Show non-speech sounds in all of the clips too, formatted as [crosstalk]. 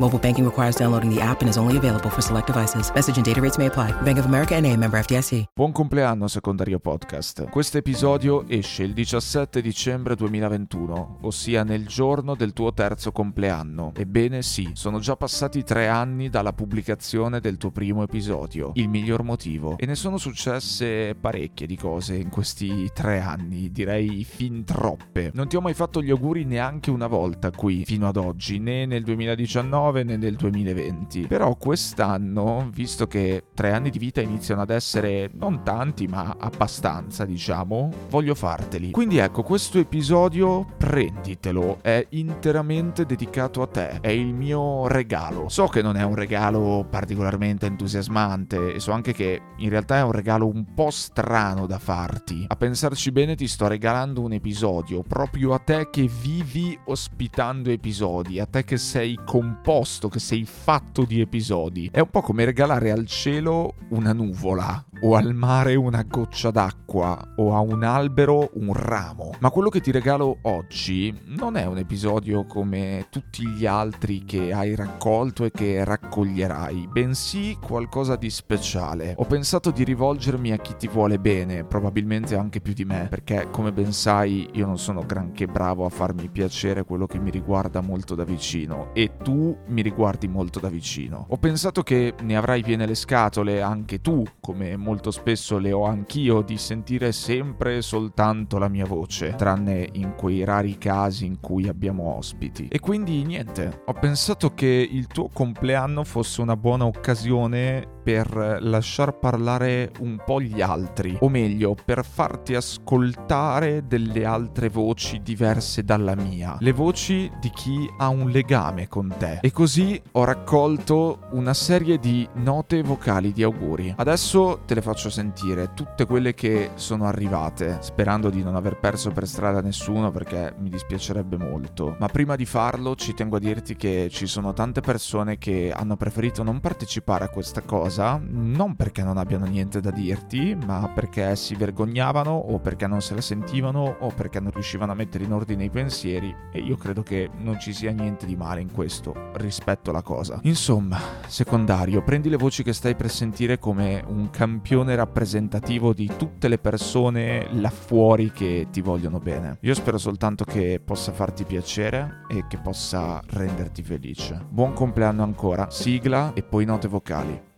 Mobile banking requires downloading the app and is only available for select devices. Message and data rates may apply. Bank of America NA, member FDIC. Buon compleanno secondario podcast. Questo episodio esce il 17 dicembre 2021, ossia nel giorno del tuo terzo compleanno. Ebbene sì, sono già passati tre anni dalla pubblicazione del tuo primo episodio, Il miglior motivo, e ne sono successe parecchie di cose in questi tre anni, direi fin troppe. Non ti ho mai fatto gli auguri neanche una volta qui, fino ad oggi, né nel 2019 né nel 2020. Però quest'anno, visto che tre anni di vita iniziano ad essere non tanti, ma abbastanza, diciamo, voglio farteli. Quindi ecco, questo episodio prenditelo, è interamente dedicato a te, è il mio regalo. So che non è un regalo particolarmente entusiasmante e so anche che in realtà è un regalo un po' strano da farti. A pensarci bene ti sto regalando un episodio proprio a te che vivi ospitando episodi, a te che sei composto composto, che sei fatto di episodi. È un po' come regalare al cielo una nuvola, o al mare una goccia d'acqua, o a un albero un ramo. Ma quello che ti regalo oggi non è un episodio come tutti gli altri che hai raccolto e che raccoglierai, bensì qualcosa di speciale. Ho pensato di rivolgermi a chi ti vuole bene, probabilmente anche più di me, perché come ben sai io non sono granché bravo a farmi piacere quello che mi riguarda molto da vicino e tu mi riguardi molto da vicino. Ho pensato che ne avrai piene le scatole anche tu, come molto spesso le ho anch'io, di sentire sempre soltanto la mia voce, tranne in quei rari casi in cui abbiamo ospiti. E quindi niente, ho pensato che il tuo compleanno fosse una buona occasione per lasciar parlare un po' gli altri, o meglio, per farti ascoltare delle altre voci diverse dalla mia, le voci di chi ha un legame con te. E così ho raccolto una serie di note vocali di auguri. Adesso te le faccio sentire, tutte quelle che sono arrivate, sperando di non aver perso per strada nessuno perché mi dispiacerebbe molto. Ma prima di farlo ci tengo a dirti che ci sono tante persone che hanno preferito non partecipare a questa cosa cosa, non perché non abbiano niente da dirti, ma perché si vergognavano o perché non se la sentivano o perché non riuscivano a mettere in ordine i pensieri e io credo che non ci sia niente di male in questo rispetto alla cosa. Insomma, secondario, prendi le voci che stai per sentire come un campione rappresentativo di tutte le persone là fuori che ti vogliono bene. Io spero soltanto che possa farti piacere e che possa renderti felice. Buon compleanno ancora, sigla e poi note vocali.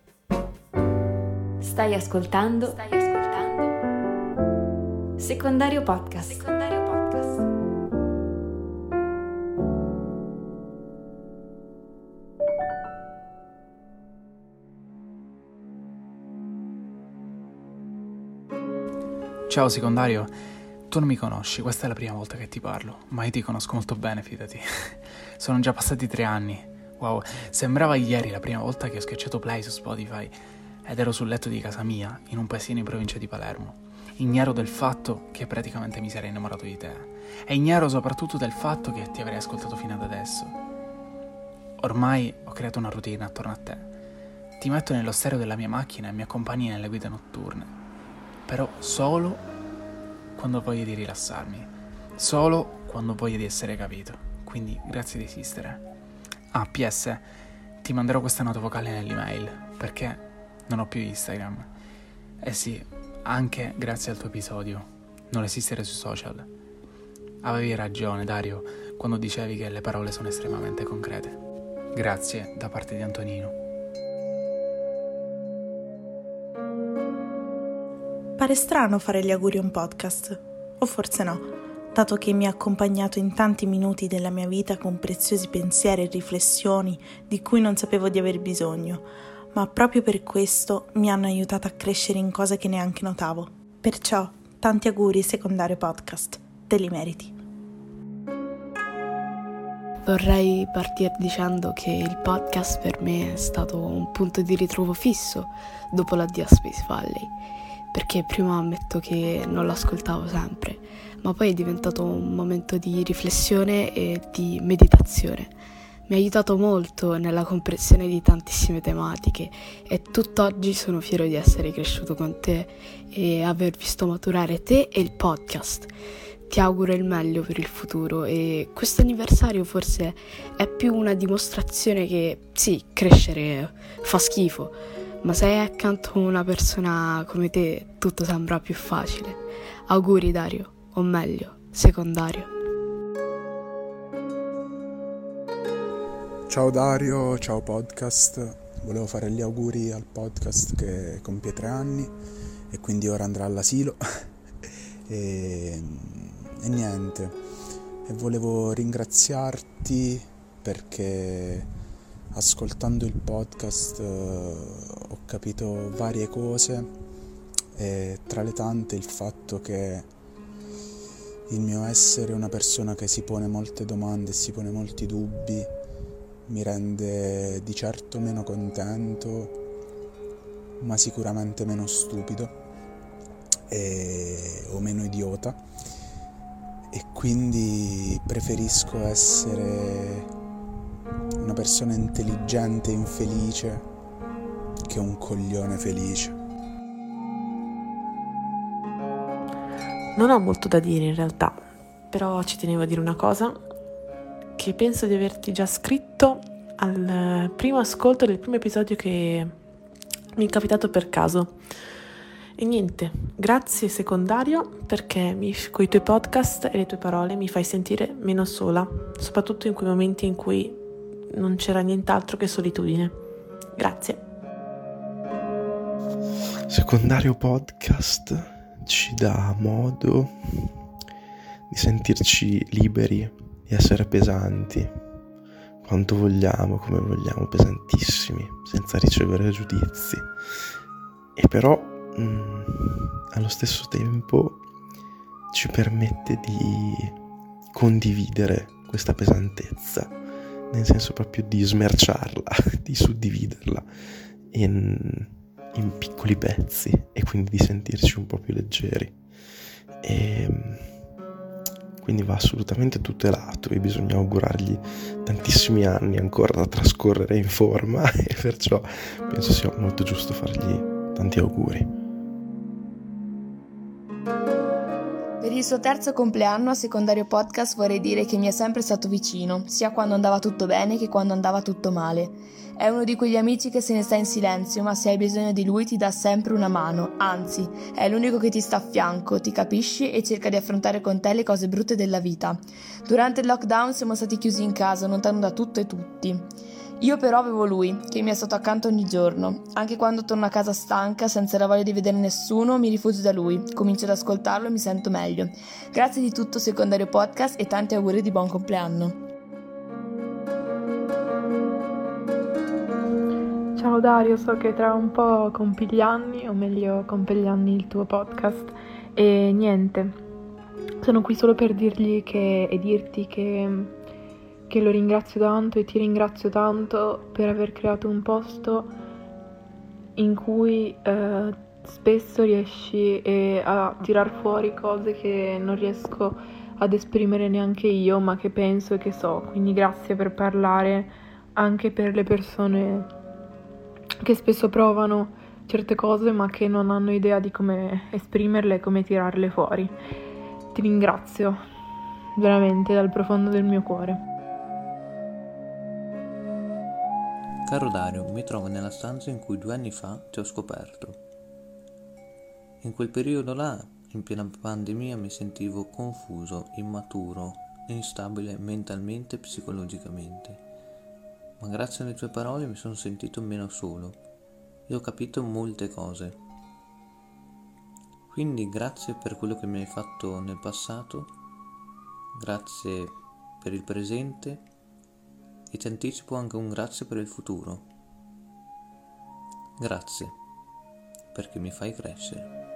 Stai ascoltando? Stai ascoltando? Secondario Podcast. Secondario Podcast. Ciao secondario, tu non mi conosci, questa è la prima volta che ti parlo, ma io ti conosco molto bene, fidati. [laughs] Sono già passati tre anni. Wow, sembrava ieri la prima volta che ho schiacciato play su Spotify ed ero sul letto di casa mia, in un paesino in provincia di Palermo. Ignaro del fatto che praticamente mi sarei innamorato di te. E ignaro soprattutto del fatto che ti avrei ascoltato fino ad adesso. Ormai ho creato una routine attorno a te. Ti metto nello stereo della mia macchina e mi accompagni nelle guide notturne. Però solo quando voglio di rilassarmi. Solo quando voglio di essere capito. Quindi grazie di esistere. Ah, PS, ti manderò questa nota vocale nell'email perché non ho più Instagram. Eh sì, anche grazie al tuo episodio, non esistere sui social. Avevi ragione, Dario, quando dicevi che le parole sono estremamente concrete. Grazie da parte di Antonino. Pare strano fare gli auguri a un podcast, o forse no, dato che mi ha accompagnato in tanti minuti della mia vita con preziosi pensieri e riflessioni di cui non sapevo di aver bisogno ma proprio per questo mi hanno aiutato a crescere in cose che neanche notavo. Perciò, tanti auguri secondario podcast, te li meriti. Vorrei partire dicendo che il podcast per me è stato un punto di ritrovo fisso dopo l'addio a Space Valley, perché prima ammetto che non l'ascoltavo sempre, ma poi è diventato un momento di riflessione e di meditazione. Mi ha aiutato molto nella comprensione di tantissime tematiche e tutt'oggi sono fiero di essere cresciuto con te e aver visto maturare te e il podcast. Ti auguro il meglio per il futuro e questo anniversario forse è più una dimostrazione che sì, crescere fa schifo, ma se hai accanto una persona come te tutto sembra più facile. Auguri Dario, o meglio, secondario. Ciao Dario, ciao podcast. Volevo fare gli auguri al podcast che compie tre anni e quindi ora andrà all'asilo. [laughs] e, e niente, e volevo ringraziarti perché ascoltando il podcast eh, ho capito varie cose e tra le tante il fatto che il mio essere una persona che si pone molte domande si pone molti dubbi mi rende di certo meno contento, ma sicuramente meno stupido e, o meno idiota e quindi preferisco essere una persona intelligente e infelice che un coglione felice. Non ho molto da dire in realtà, però ci tenevo a dire una cosa che penso di averti già scritto al primo ascolto del primo episodio che mi è capitato per caso. E niente, grazie secondario perché con i tuoi podcast e le tue parole mi fai sentire meno sola, soprattutto in quei momenti in cui non c'era nient'altro che solitudine. Grazie. Secondario podcast ci dà modo di sentirci liberi, di essere pesanti, quanto vogliamo, come vogliamo, pesantissimi, senza ricevere giudizi. E però mh, mm, allo stesso tempo ci permette di condividere questa pesantezza nel senso proprio di smerciarla, [laughs] di suddividerla in, in, piccoli pezzi e quindi di sentirci un po' più leggeri. E quindi va assolutamente tutelato e bisogna augurargli tantissimi anni ancora da trascorrere in forma [laughs] e perciò penso sia molto giusto fargli tanti auguri. Il suo terzo compleanno a secondario podcast vorrei dire che mi è sempre stato vicino, sia quando andava tutto bene che quando andava tutto male. È uno di quegli amici che se ne sta in silenzio, ma se hai bisogno di lui ti dà sempre una mano, anzi, è l'unico che ti sta a fianco, ti capisci e cerca di affrontare con te le cose brutte della vita. Durante il lockdown siamo stati chiusi in casa, lontano da tutto e tutti. Io però avevo lui, che mi è stato accanto ogni giorno. Anche quando torno a casa stanca, senza la voglia di vedere nessuno, mi rifugio da lui, comincio ad ascoltarlo e mi sento meglio. Grazie di tutto secondario podcast e tanti auguri di buon compleanno. Ciao Dario, so che tra un po' compi gli anni, o meglio compi gli anni il tuo podcast e niente, sono qui solo per dirgli che, e dirti che che lo ringrazio tanto e ti ringrazio tanto per aver creato un posto in cui eh, spesso riesci eh, a tirar fuori cose che non riesco ad esprimere neanche io, ma che penso e che so. Quindi grazie per parlare anche per le persone che spesso provano certe cose ma che non hanno idea di come esprimerle e come tirarle fuori. Ti ringrazio veramente dal profondo del mio cuore. Caro Dario, mi trovo nella stanza in cui due anni fa ti ho scoperto. In quel periodo là, in piena pandemia, mi sentivo confuso, immaturo, instabile mentalmente e psicologicamente. Ma grazie alle tue parole mi sono sentito meno solo e ho capito molte cose. Quindi grazie per quello che mi hai fatto nel passato, grazie per il presente e ti anticipo anche un grazie per il futuro. Grazie, perché mi fai crescere.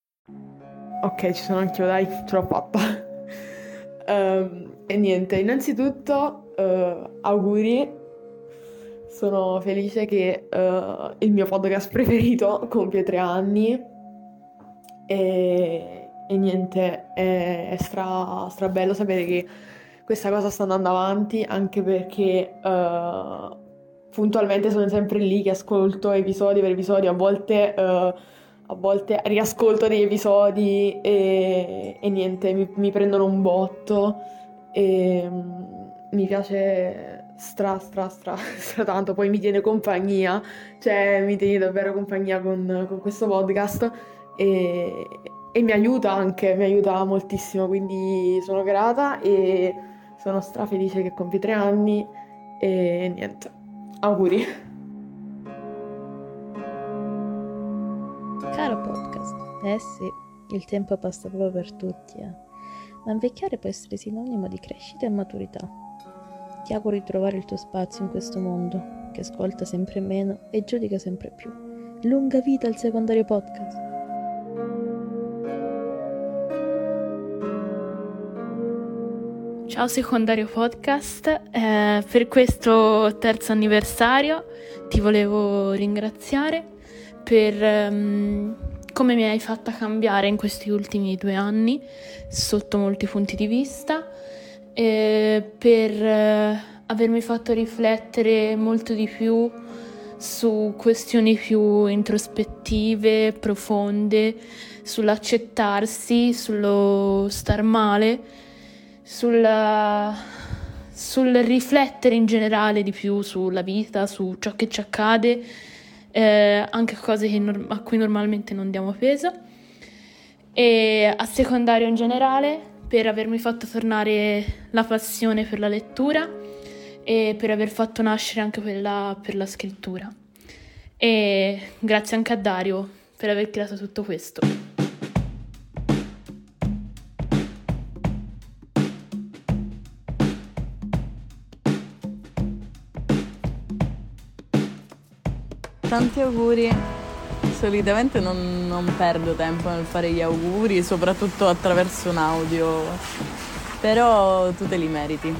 Ok, ci sono anch'io, dai, ce l'ho fatta. [laughs] Ehm, e niente, innanzitutto eh, auguri. Sono felice che eh, il mio podcast [laughs] preferito compie tre anni. E, e niente, è, è stra, stra bello sapere che questa cosa sta andando avanti, anche perché eh, puntualmente sono sempre lì che ascolto episodi per episodi, a volte, a volte riascolto degli episodi e, e niente, mi, mi prendono un botto e mm, mi piace stra stra stra [laughs] stra tanto, poi mi tiene compagnia, cioè mi tiene davvero compagnia con, con questo podcast e, e mi aiuta anche, mi aiuta moltissimo, quindi sono grata e sono stra felice che compie tre anni e niente, auguri. Eh sì, il tempo passa proprio per tutti, eh. ma invecchiare può essere sinonimo di crescita e maturità. Ti auguro di trovare il tuo spazio in questo mondo, che ascolta sempre meno e giudica sempre più. Lunga vita al secondario podcast! Ciao secondario podcast, eh, per questo terzo anniversario ti volevo ringraziare per ehm, come mi hai fatta cambiare in questi ultimi due anni sotto molti punti di vista, eh, per eh, avermi fatto riflettere molto di più su questioni più introspettive, profonde, sull'accettarsi, sullo star male sulla, sul riflettere in generale di più sulla vita, su ciò che ci accade, eh, anche cose norm- a cui normalmente non diamo peso, e a secondario in generale per avermi fatto tornare la passione per la lettura e per aver fatto nascere anche quella per la scrittura. E grazie anche a Dario per aver creato tutto questo. Tanti auguri. Solitamente non, non, perdo tempo nel fare gli auguri, soprattutto attraverso un audio, però tu te li meriti.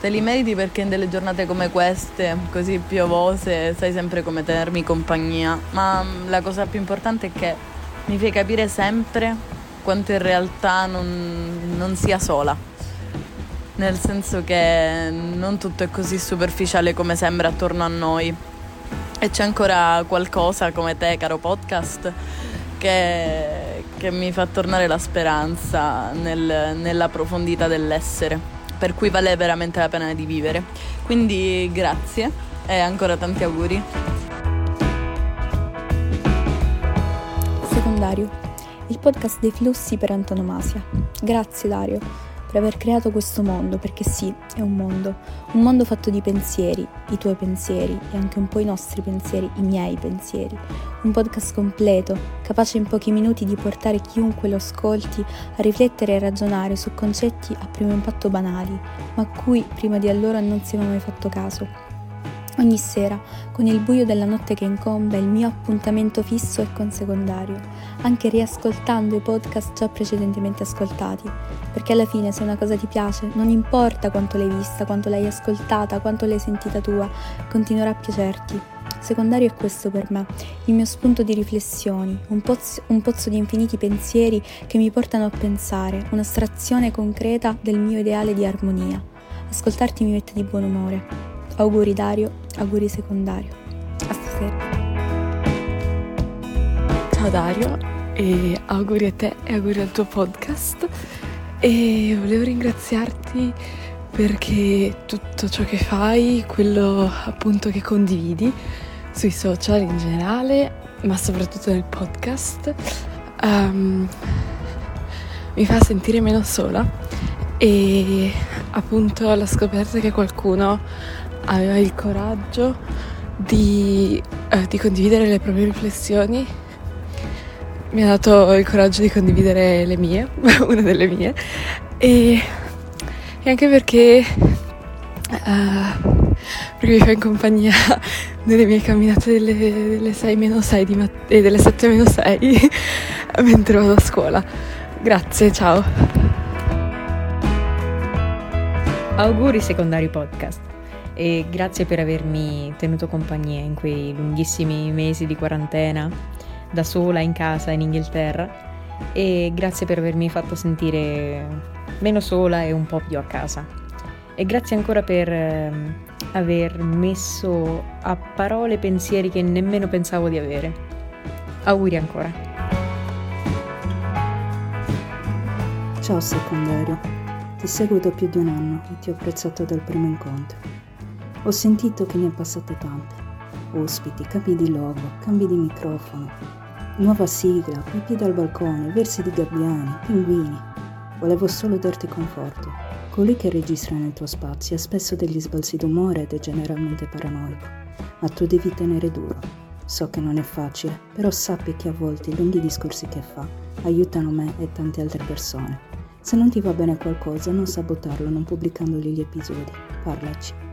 Te li meriti perché in delle giornate come queste, così piovose, sai sempre come tenermi compagnia. Ma la cosa più importante è che mi fai capire sempre quanto in realtà non, non sia sola. Nel senso che non tutto è così superficiale come sembra attorno a noi e c'è ancora qualcosa come te, caro podcast, che, che mi fa tornare la speranza nel, nella profondità dell'essere, per cui vale veramente la pena di vivere. Quindi grazie e ancora tanti auguri. Secondario, il podcast dei flussi per antonomasia. Grazie Dario per aver creato questo mondo, perché sì, è un mondo, un mondo fatto di pensieri, i tuoi pensieri e anche un po' i nostri pensieri, i miei pensieri. Un podcast completo, capace in pochi minuti di portare chiunque lo ascolti a riflettere e ragionare su concetti a primo impatto banali, ma a cui prima di allora non si aveva mai fatto caso. Ogni sera, con il buio della notte che incombe, il mio appuntamento fisso è con secondario, anche riascoltando i podcast già precedentemente ascoltati, perché alla fine se una cosa ti piace, non importa quanto l'hai vista, quanto l'hai ascoltata, quanto l'hai sentita tua, continuerà a piacerti. Secondario è questo per me, il mio spunto di riflessioni, un pozzo, un pozzo di infiniti pensieri che mi portano a pensare, un'astrazione concreta del mio ideale di armonia. Ascoltarti mi mette di buon umore. Auguri Dario, auguri secondario. A stasera. Ciao Dario e auguri a te e auguri al tuo podcast e volevo ringraziarti perché tutto ciò che fai, quello appunto che condividi sui social in generale, ma soprattutto nel podcast, um, mi fa sentire meno sola e appunto la scoperta che qualcuno aveva il coraggio di, eh, di condividere le proprie riflessioni mi ha dato il coraggio di condividere le mie, [laughs] una delle mie, e, e anche perché, uh, perché mi fa in compagnia [laughs] nelle mie camminate delle, delle 6 meno 6 di mat- e delle 7 meno 6 [laughs] mentre vado a scuola. Grazie, ciao. Auguri secondario podcast e grazie per avermi tenuto compagnia in quei lunghissimi mesi di quarantena da sola in casa in Inghilterra e grazie per avermi fatto sentire meno sola e un po' più a casa. E grazie ancora per eh, aver messo a parole pensieri che nemmeno pensavo di avere. Auguri ancora. Ciao secondario, ti seguo da più di un anno e ti ho apprezzato dal primo incontro. Ho sentito che ne è passate tante. Ospiti, capi di logo, cambi di microfono, nuova sigla, pipì dal balcone, versi di gabbiani, pinguini. Volevo solo darti conforto. Colui che registra nel tuo spazio ha spesso degli sbalzi d'umore ed è generalmente paranoico, ma tu devi tenere duro. So che non è facile, però sappi che a volte i lunghi discorsi che fa aiutano me e tante altre persone. Se non ti va bene qualcosa, non sabotarlo non pubblicandogli gli episodi. Parlaci.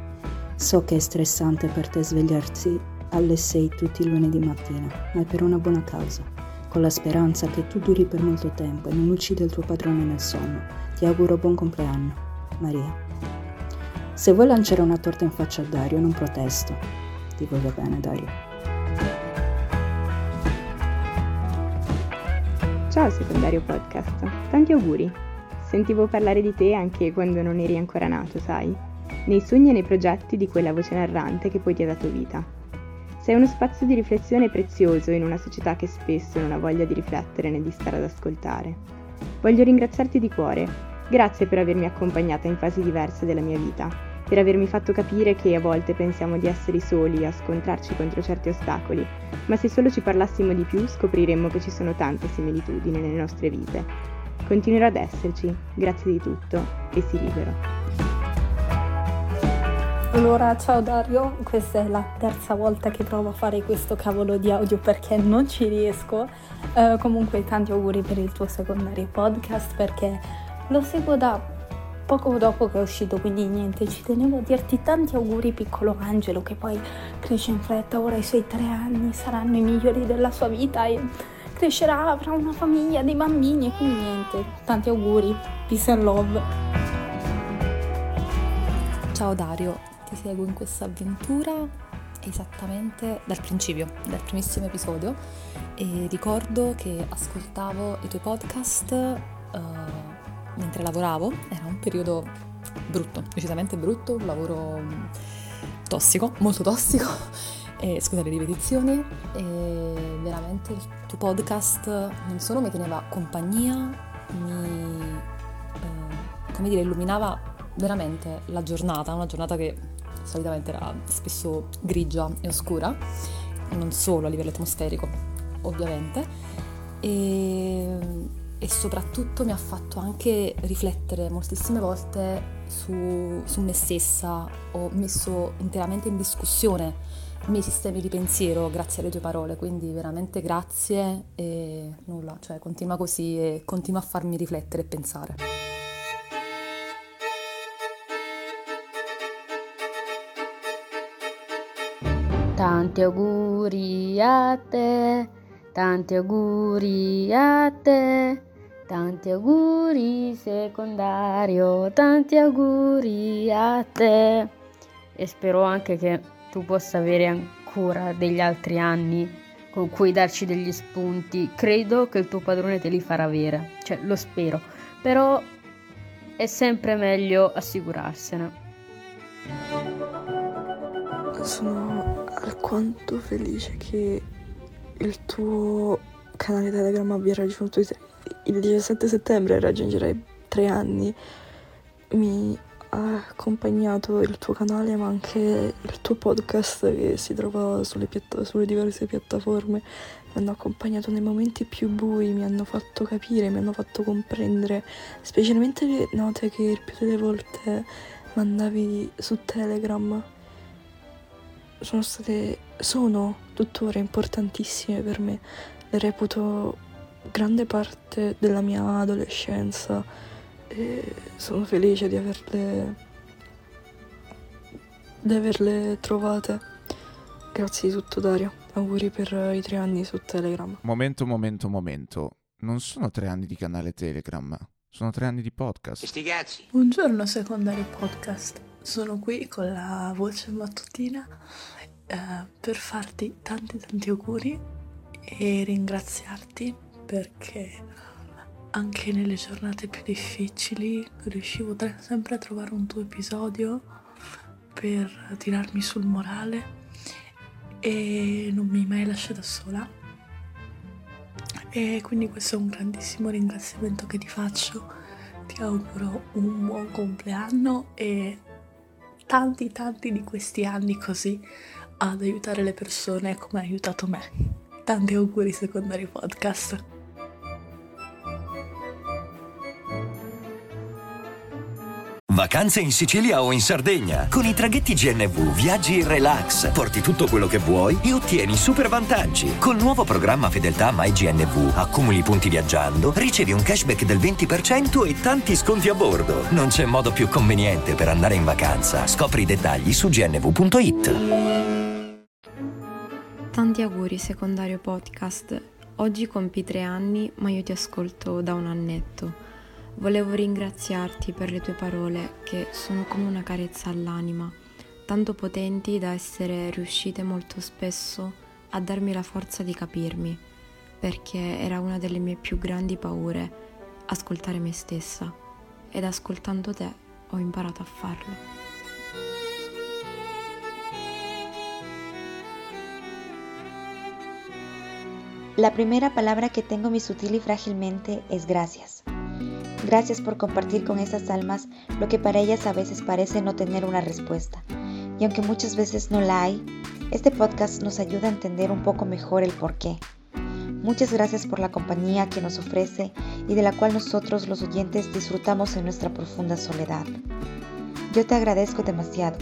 So che è stressante per te svegliarsi alle 6 tutti i lunedì mattina, ma è per una buona causa, con la speranza che tu duri per molto tempo e non uccida il tuo padrone nel sonno. Ti auguro buon compleanno, Maria. Se vuoi lanciare una torta in faccia a Dario, non protesto. Ti voglio bene, Dario. Ciao secondario podcast, tanti auguri. Sentivo parlare di te anche quando non eri ancora nato, sai, nei sogni e nei progetti di quella voce narrante che poi ti ha dato vita. Sei uno spazio di riflessione prezioso in una società che spesso non ha voglia di riflettere né di stare ad ascoltare. Voglio ringraziarti di cuore. Grazie per avermi accompagnata in fasi diverse della mia vita, per avermi fatto capire che a volte pensiamo di essere soli a scontrarci contro certi ostacoli, ma se solo ci parlassimo di più scopriremmo che ci sono tante similitudini nelle nostre vite. Continuerò ad esserci, grazie di tutto e si libero. Allora, ciao Dario, questa è la terza volta che provo a fare questo cavolo di audio perché non ci riesco. Uh, comunque tanti auguri per il tuo secondario podcast perché lo seguo da poco dopo che è uscito, quindi niente, ci tenevo a dirti tanti auguri piccolo Angelo che poi cresce in fretta, ora i suoi tre anni saranno i migliori della sua vita e crescerà, avrà una famiglia, dei bambini e quindi niente, tanti auguri, peace and love. Ciao Dario, ti seguo in questa avventura esattamente dal principio, dal primissimo episodio. E ricordo che ascoltavo i tuoi podcast uh, mentre lavoravo, era un periodo brutto, decisamente brutto, un lavoro tossico, molto tossico, [laughs] e, scusa le ripetizioni, e veramente il tuo podcast non solo mi teneva compagnia, mi, uh, come dire, illuminava veramente la giornata, una giornata che solitamente era spesso grigia e oscura, non solo a livello atmosferico, ovviamente, e, e soprattutto mi ha fatto anche riflettere moltissime volte su, su me stessa, ho messo interamente in discussione i miei sistemi di pensiero grazie alle tue parole, quindi veramente grazie e nulla, cioè continua così e continua a farmi riflettere e pensare. Tanti auguri a te, tanti auguri a te, tanti auguri secondario, tanti auguri a te. E spero anche che tu possa avere ancora degli altri anni con cui darci degli spunti. Credo che il tuo padrone te li farà avere, cioè lo spero, però è sempre meglio assicurarsene. Sono alquanto felice che il tuo canale Telegram abbia raggiunto il 17 settembre raggiungerai tre anni. Mi ha accompagnato il tuo canale ma anche il tuo podcast che si trova sulle, piatta- sulle diverse piattaforme. Mi hanno accompagnato nei momenti più bui, mi hanno fatto capire, mi hanno fatto comprendere, specialmente le note che il più delle volte mandavi su Telegram. Sono state, sono tuttora importantissime per me, le reputo grande parte della mia adolescenza e sono felice di averle, di averle trovate. Grazie di tutto Dario, auguri per i tre anni su Telegram. Momento, momento, momento. Non sono tre anni di canale Telegram, sono tre anni di podcast. Sti cazzi. Buongiorno secondario podcast, sono qui con la voce mattutina eh, per farti tanti tanti auguri e ringraziarti perché anche nelle giornate più difficili riuscivo sempre a trovare un tuo episodio per tirarmi sul morale e non mi hai mai lasciata sola. E quindi questo è un grandissimo ringraziamento che ti faccio. Ti auguro un buon compleanno e tanti tanti di questi anni così ad aiutare le persone come hai aiutato me. Tanti auguri secondari podcast. Vacanze in Sicilia o in Sardegna. Con i traghetti GNV viaggi in relax, porti tutto quello che vuoi e ottieni super vantaggi. Col nuovo programma Fedeltà MyGNV accumuli punti viaggiando, ricevi un cashback del 20% e tanti sconti a bordo. Non c'è modo più conveniente per andare in vacanza. Scopri i dettagli su gnv.it. Tanti auguri secondario podcast. Oggi compi tre anni, ma io ti ascolto da un annetto. Volevo ringraziarti per le tue parole che sono come una carezza all'anima, tanto potenti da essere riuscite molto spesso a darmi la forza di capirmi, perché era una delle mie più grandi paure, ascoltare me stessa, ed ascoltando te ho imparato a farlo. La primera palabra que tengo mi sutil y frágilmente es gracias. Gracias por compartir con esas almas lo que para ellas a veces parece no tener una respuesta. Y aunque muchas veces no la hay, este podcast nos ayuda a entender un poco mejor el por qué. Muchas gracias por la compañía que nos ofrece y de la cual nosotros los oyentes disfrutamos en nuestra profunda soledad. Yo te agradezco demasiado,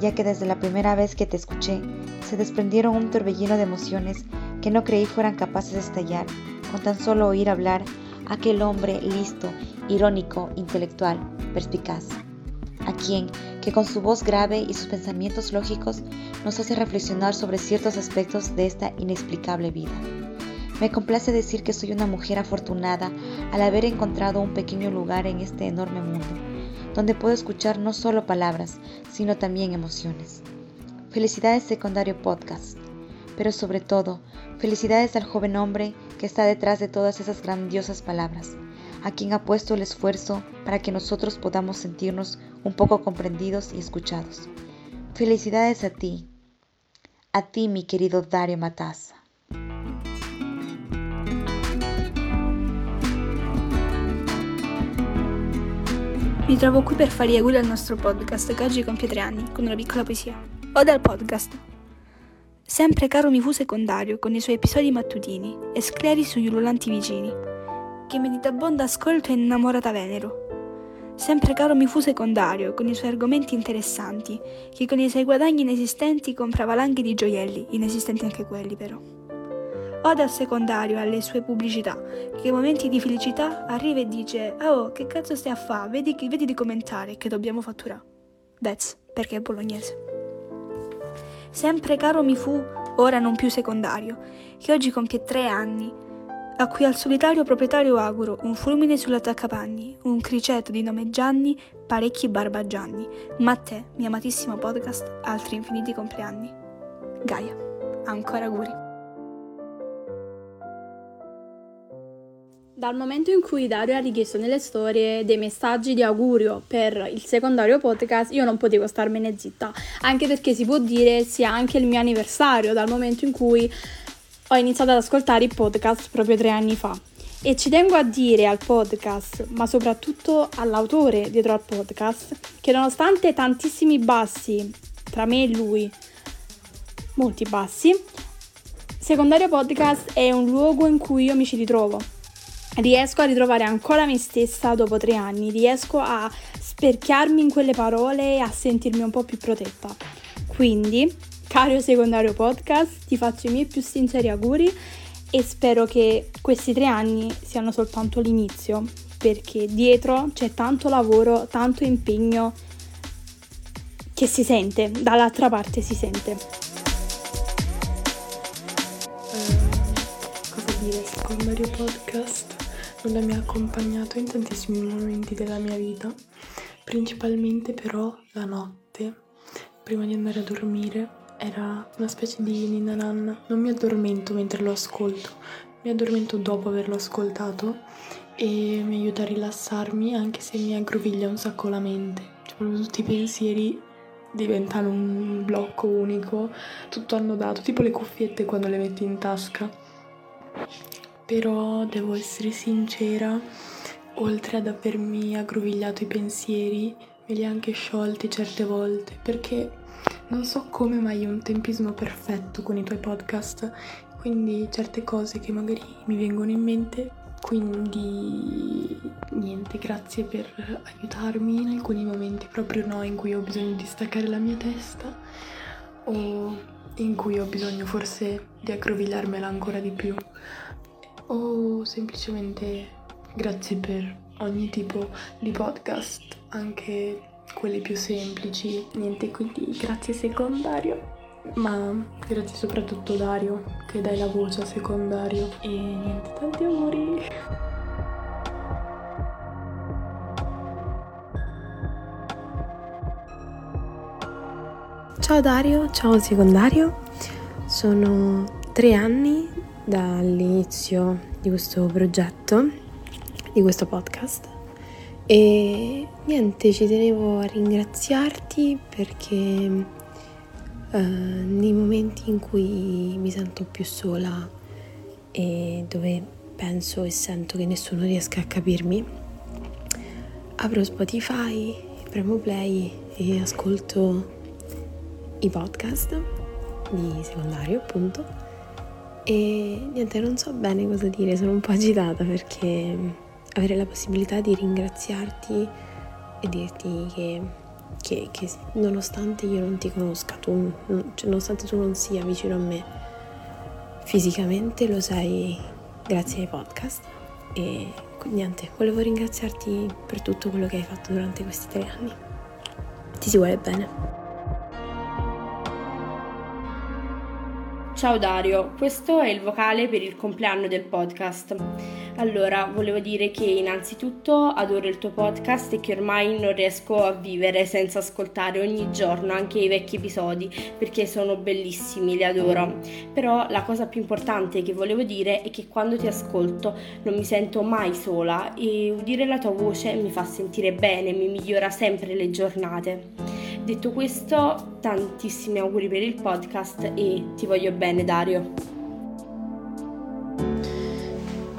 ya que desde la primera vez que te escuché se desprendieron un torbellino de emociones que no creí fueran capaces de estallar con tan solo oír hablar aquel hombre listo, irónico, intelectual, perspicaz, a quien, que con su voz grave y sus pensamientos lógicos nos hace reflexionar sobre ciertos aspectos de esta inexplicable vida. Me complace decir que soy una mujer afortunada al haber encontrado un pequeño lugar en este enorme mundo, donde puedo escuchar no solo palabras, sino también emociones. Felicidades Secundario Podcast, pero sobre todo, felicidades al joven hombre que está detrás de todas esas grandiosas palabras, a quien ha puesto el esfuerzo para que nosotros podamos sentirnos un poco comprendidos y escuchados. Felicidades a ti, a ti mi querido Dario Matassa. Mi trovo qui per fare gli auguri al nostro podcast che oggi compie tre anni, con una piccola poesia. Ode al podcast. Sempre caro mi fu secondario con i suoi episodi mattutini e scleri sugli ululanti vicini, che meditabonda ascolto e innamorata venero. Sempre caro mi fu secondario con i suoi argomenti interessanti, che con i suoi guadagni inesistenti comprava langhi di gioielli, inesistenti anche quelli però. Ode al secondario alle sue pubblicità, che in momenti di felicità arriva e dice Oh, che cazzo stai a fa? Vedi, vedi di commentare che dobbiamo fatturare. That's perché è bolognese. Sempre caro mi fu, ora non più secondario, che oggi compie tre anni, a cui al solitario proprietario auguro un fulmine sull'attaccapanni, un criceto di nome Gianni, parecchi barbagianni, ma a te, mio amatissimo podcast, altri infiniti compleanni. Gaia, ancora auguri. Dal momento in cui Dario ha richiesto nelle storie dei messaggi di augurio per il secondario podcast, io non potevo starmene zitta, anche perché si può dire sia anche il mio anniversario, dal momento in cui ho iniziato ad ascoltare i podcast proprio tre anni fa. E ci tengo a dire al podcast, ma soprattutto all'autore dietro al podcast, che nonostante tantissimi bassi tra me e lui, molti bassi, Secondario Podcast è un luogo in cui io mi ci ritrovo. Riesco a ritrovare ancora me stessa dopo tre anni, riesco a sperchiarmi in quelle parole e a sentirmi un po' più protetta. Quindi, caro Secondario Podcast, ti faccio i miei più sinceri auguri e spero che questi tre anni siano soltanto l'inizio, perché dietro c'è tanto lavoro, tanto impegno che si sente, dall'altra parte si sente. cosa dire, secondario podcast non mi ha accompagnato in tantissimi momenti della mia vita, principalmente però la notte, prima di andare a dormire, era una specie di ninna nanna. Non mi addormento mentre lo ascolto, mi addormento dopo averlo ascoltato e mi aiuta a rilassarmi anche se mi aggroviglia un sacco la mente. Cioè, proprio tutti i pensieri diventano un blocco unico, tutto annodato, tipo le cuffiette quando le metti in tasca. Però devo essere sincera, oltre ad avermi aggrovigliato i pensieri, me li ha anche sciolti certe volte, perché non so come, ma hai un tempismo perfetto con i tuoi podcast, quindi certe cose che magari mi vengono in mente. Quindi niente, grazie per aiutarmi in alcuni momenti proprio no in cui ho bisogno di staccare la mia testa o in cui ho bisogno forse di aggrovigliarmela ancora di più o semplicemente grazie per ogni tipo di podcast, anche quelli più semplici, niente quindi grazie secondario, ma grazie soprattutto Dario che dai la voce a secondario e niente, tanti auguri! Ciao Dario, ciao secondario, sono tre anni dall'inizio di questo progetto, di questo podcast. E niente, ci tenevo a ringraziarti perché uh, nei momenti in cui mi sento più sola e dove penso e sento che nessuno riesca a capirmi, apro Spotify, premo play e ascolto i podcast di secondario appunto e niente non so bene cosa dire sono un po' agitata perché avere la possibilità di ringraziarti e dirti che, che, che nonostante io non ti conosca tu cioè, nonostante tu non sia vicino a me fisicamente lo sei grazie ai podcast. E niente volevo ringraziarti per tutto quello che hai fatto durante questi tre anni. Ti si vuole bene Ciao Dario, questo è il vocale per il compleanno del podcast. Allora, volevo dire che innanzitutto adoro il tuo podcast e che ormai non riesco a vivere senza ascoltare ogni giorno anche i vecchi episodi perché sono bellissimi, li adoro. Però la cosa più importante che volevo dire è che quando ti ascolto non mi sento mai sola e udire la tua voce mi fa sentire bene, mi migliora sempre le giornate. Detto questo, tantissimi auguri per il podcast e ti voglio bene Dario.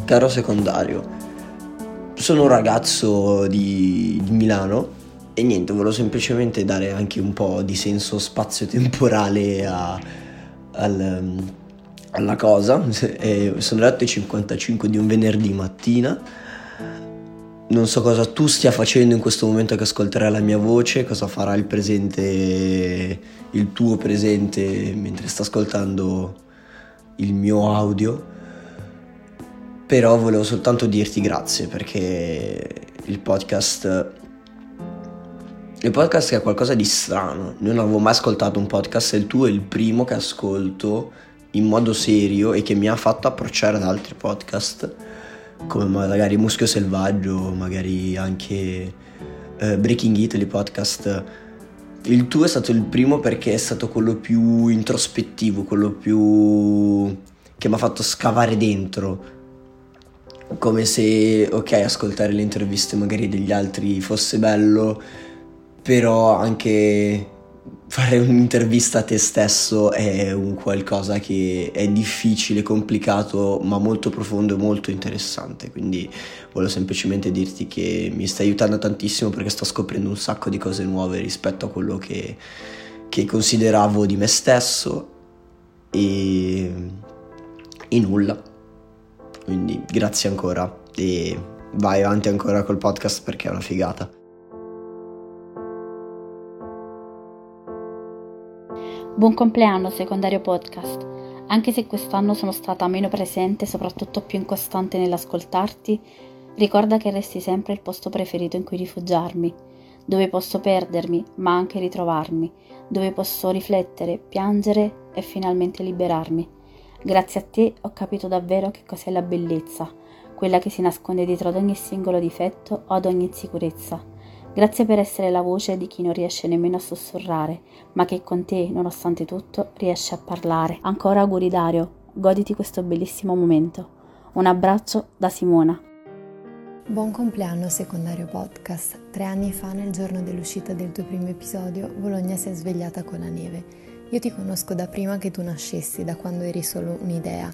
Caro secondario, sono un ragazzo di, di Milano e niente, volevo semplicemente dare anche un po' di senso spazio-temporale a, al, alla cosa. [laughs] sono le 8.55 di un venerdì mattina non so cosa tu stia facendo in questo momento che ascolterai la mia voce, cosa farà il presente, il tuo presente mentre sta ascoltando il mio audio. Però volevo soltanto dirti grazie perché il podcast il podcast è qualcosa di strano. Non avevo mai ascoltato un podcast e il tuo è il primo che ascolto in modo serio e che mi ha fatto approcciare ad altri podcast come magari Muschio Selvaggio, magari anche eh, Breaking Italy podcast. Il tuo è stato il primo perché è stato quello più introspettivo, quello più che mi ha fatto scavare dentro. Come se, ok, ascoltare le interviste magari degli altri fosse bello, però anche fare un'intervista a te stesso è un qualcosa che è difficile, complicato, ma molto profondo e molto interessante. Quindi volevo semplicemente dirti che mi stai aiutando tantissimo perché sto scoprendo un sacco di cose nuove rispetto a quello che, che consideravo di me stesso e, e nulla. Quindi grazie ancora e vai avanti ancora col podcast perché è una figata. Buon compleanno secondario podcast. Anche se quest'anno sono stata meno presente, soprattutto più incostante nell'ascoltarti, ricorda che resti sempre il posto preferito in cui rifugiarmi, dove posso perdermi, ma anche ritrovarmi, dove posso riflettere, piangere e finalmente liberarmi. Grazie a te ho capito davvero che cos'è la bellezza, quella che si nasconde dietro ad ogni singolo difetto o ad ogni insicurezza Grazie per essere la voce di chi non riesce nemmeno a sussurrare, ma che con te, nonostante tutto, riesce a parlare. Ancora auguri Dario, goditi questo bellissimo momento. Un abbraccio da Simona. Buon compleanno secondario podcast. Tre anni fa, nel giorno dell'uscita del tuo primo episodio, Bologna si è svegliata con la neve. Io ti conosco da prima che tu nascessi, da quando eri solo un'idea,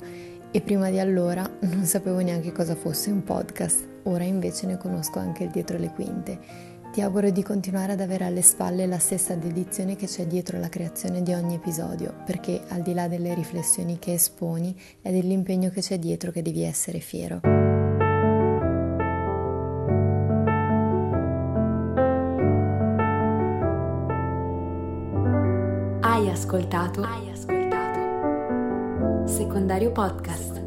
e prima di allora non sapevo neanche cosa fosse un podcast. Ora invece ne conosco anche il dietro le quinte ti auguro di continuare ad avere alle spalle la stessa dedizione che c'è dietro la creazione di ogni episodio, perché al di là delle riflessioni che esponi è dell'impegno che c'è dietro che devi essere fiero. Hai ascoltato? Hai ascoltato? Secondario podcast.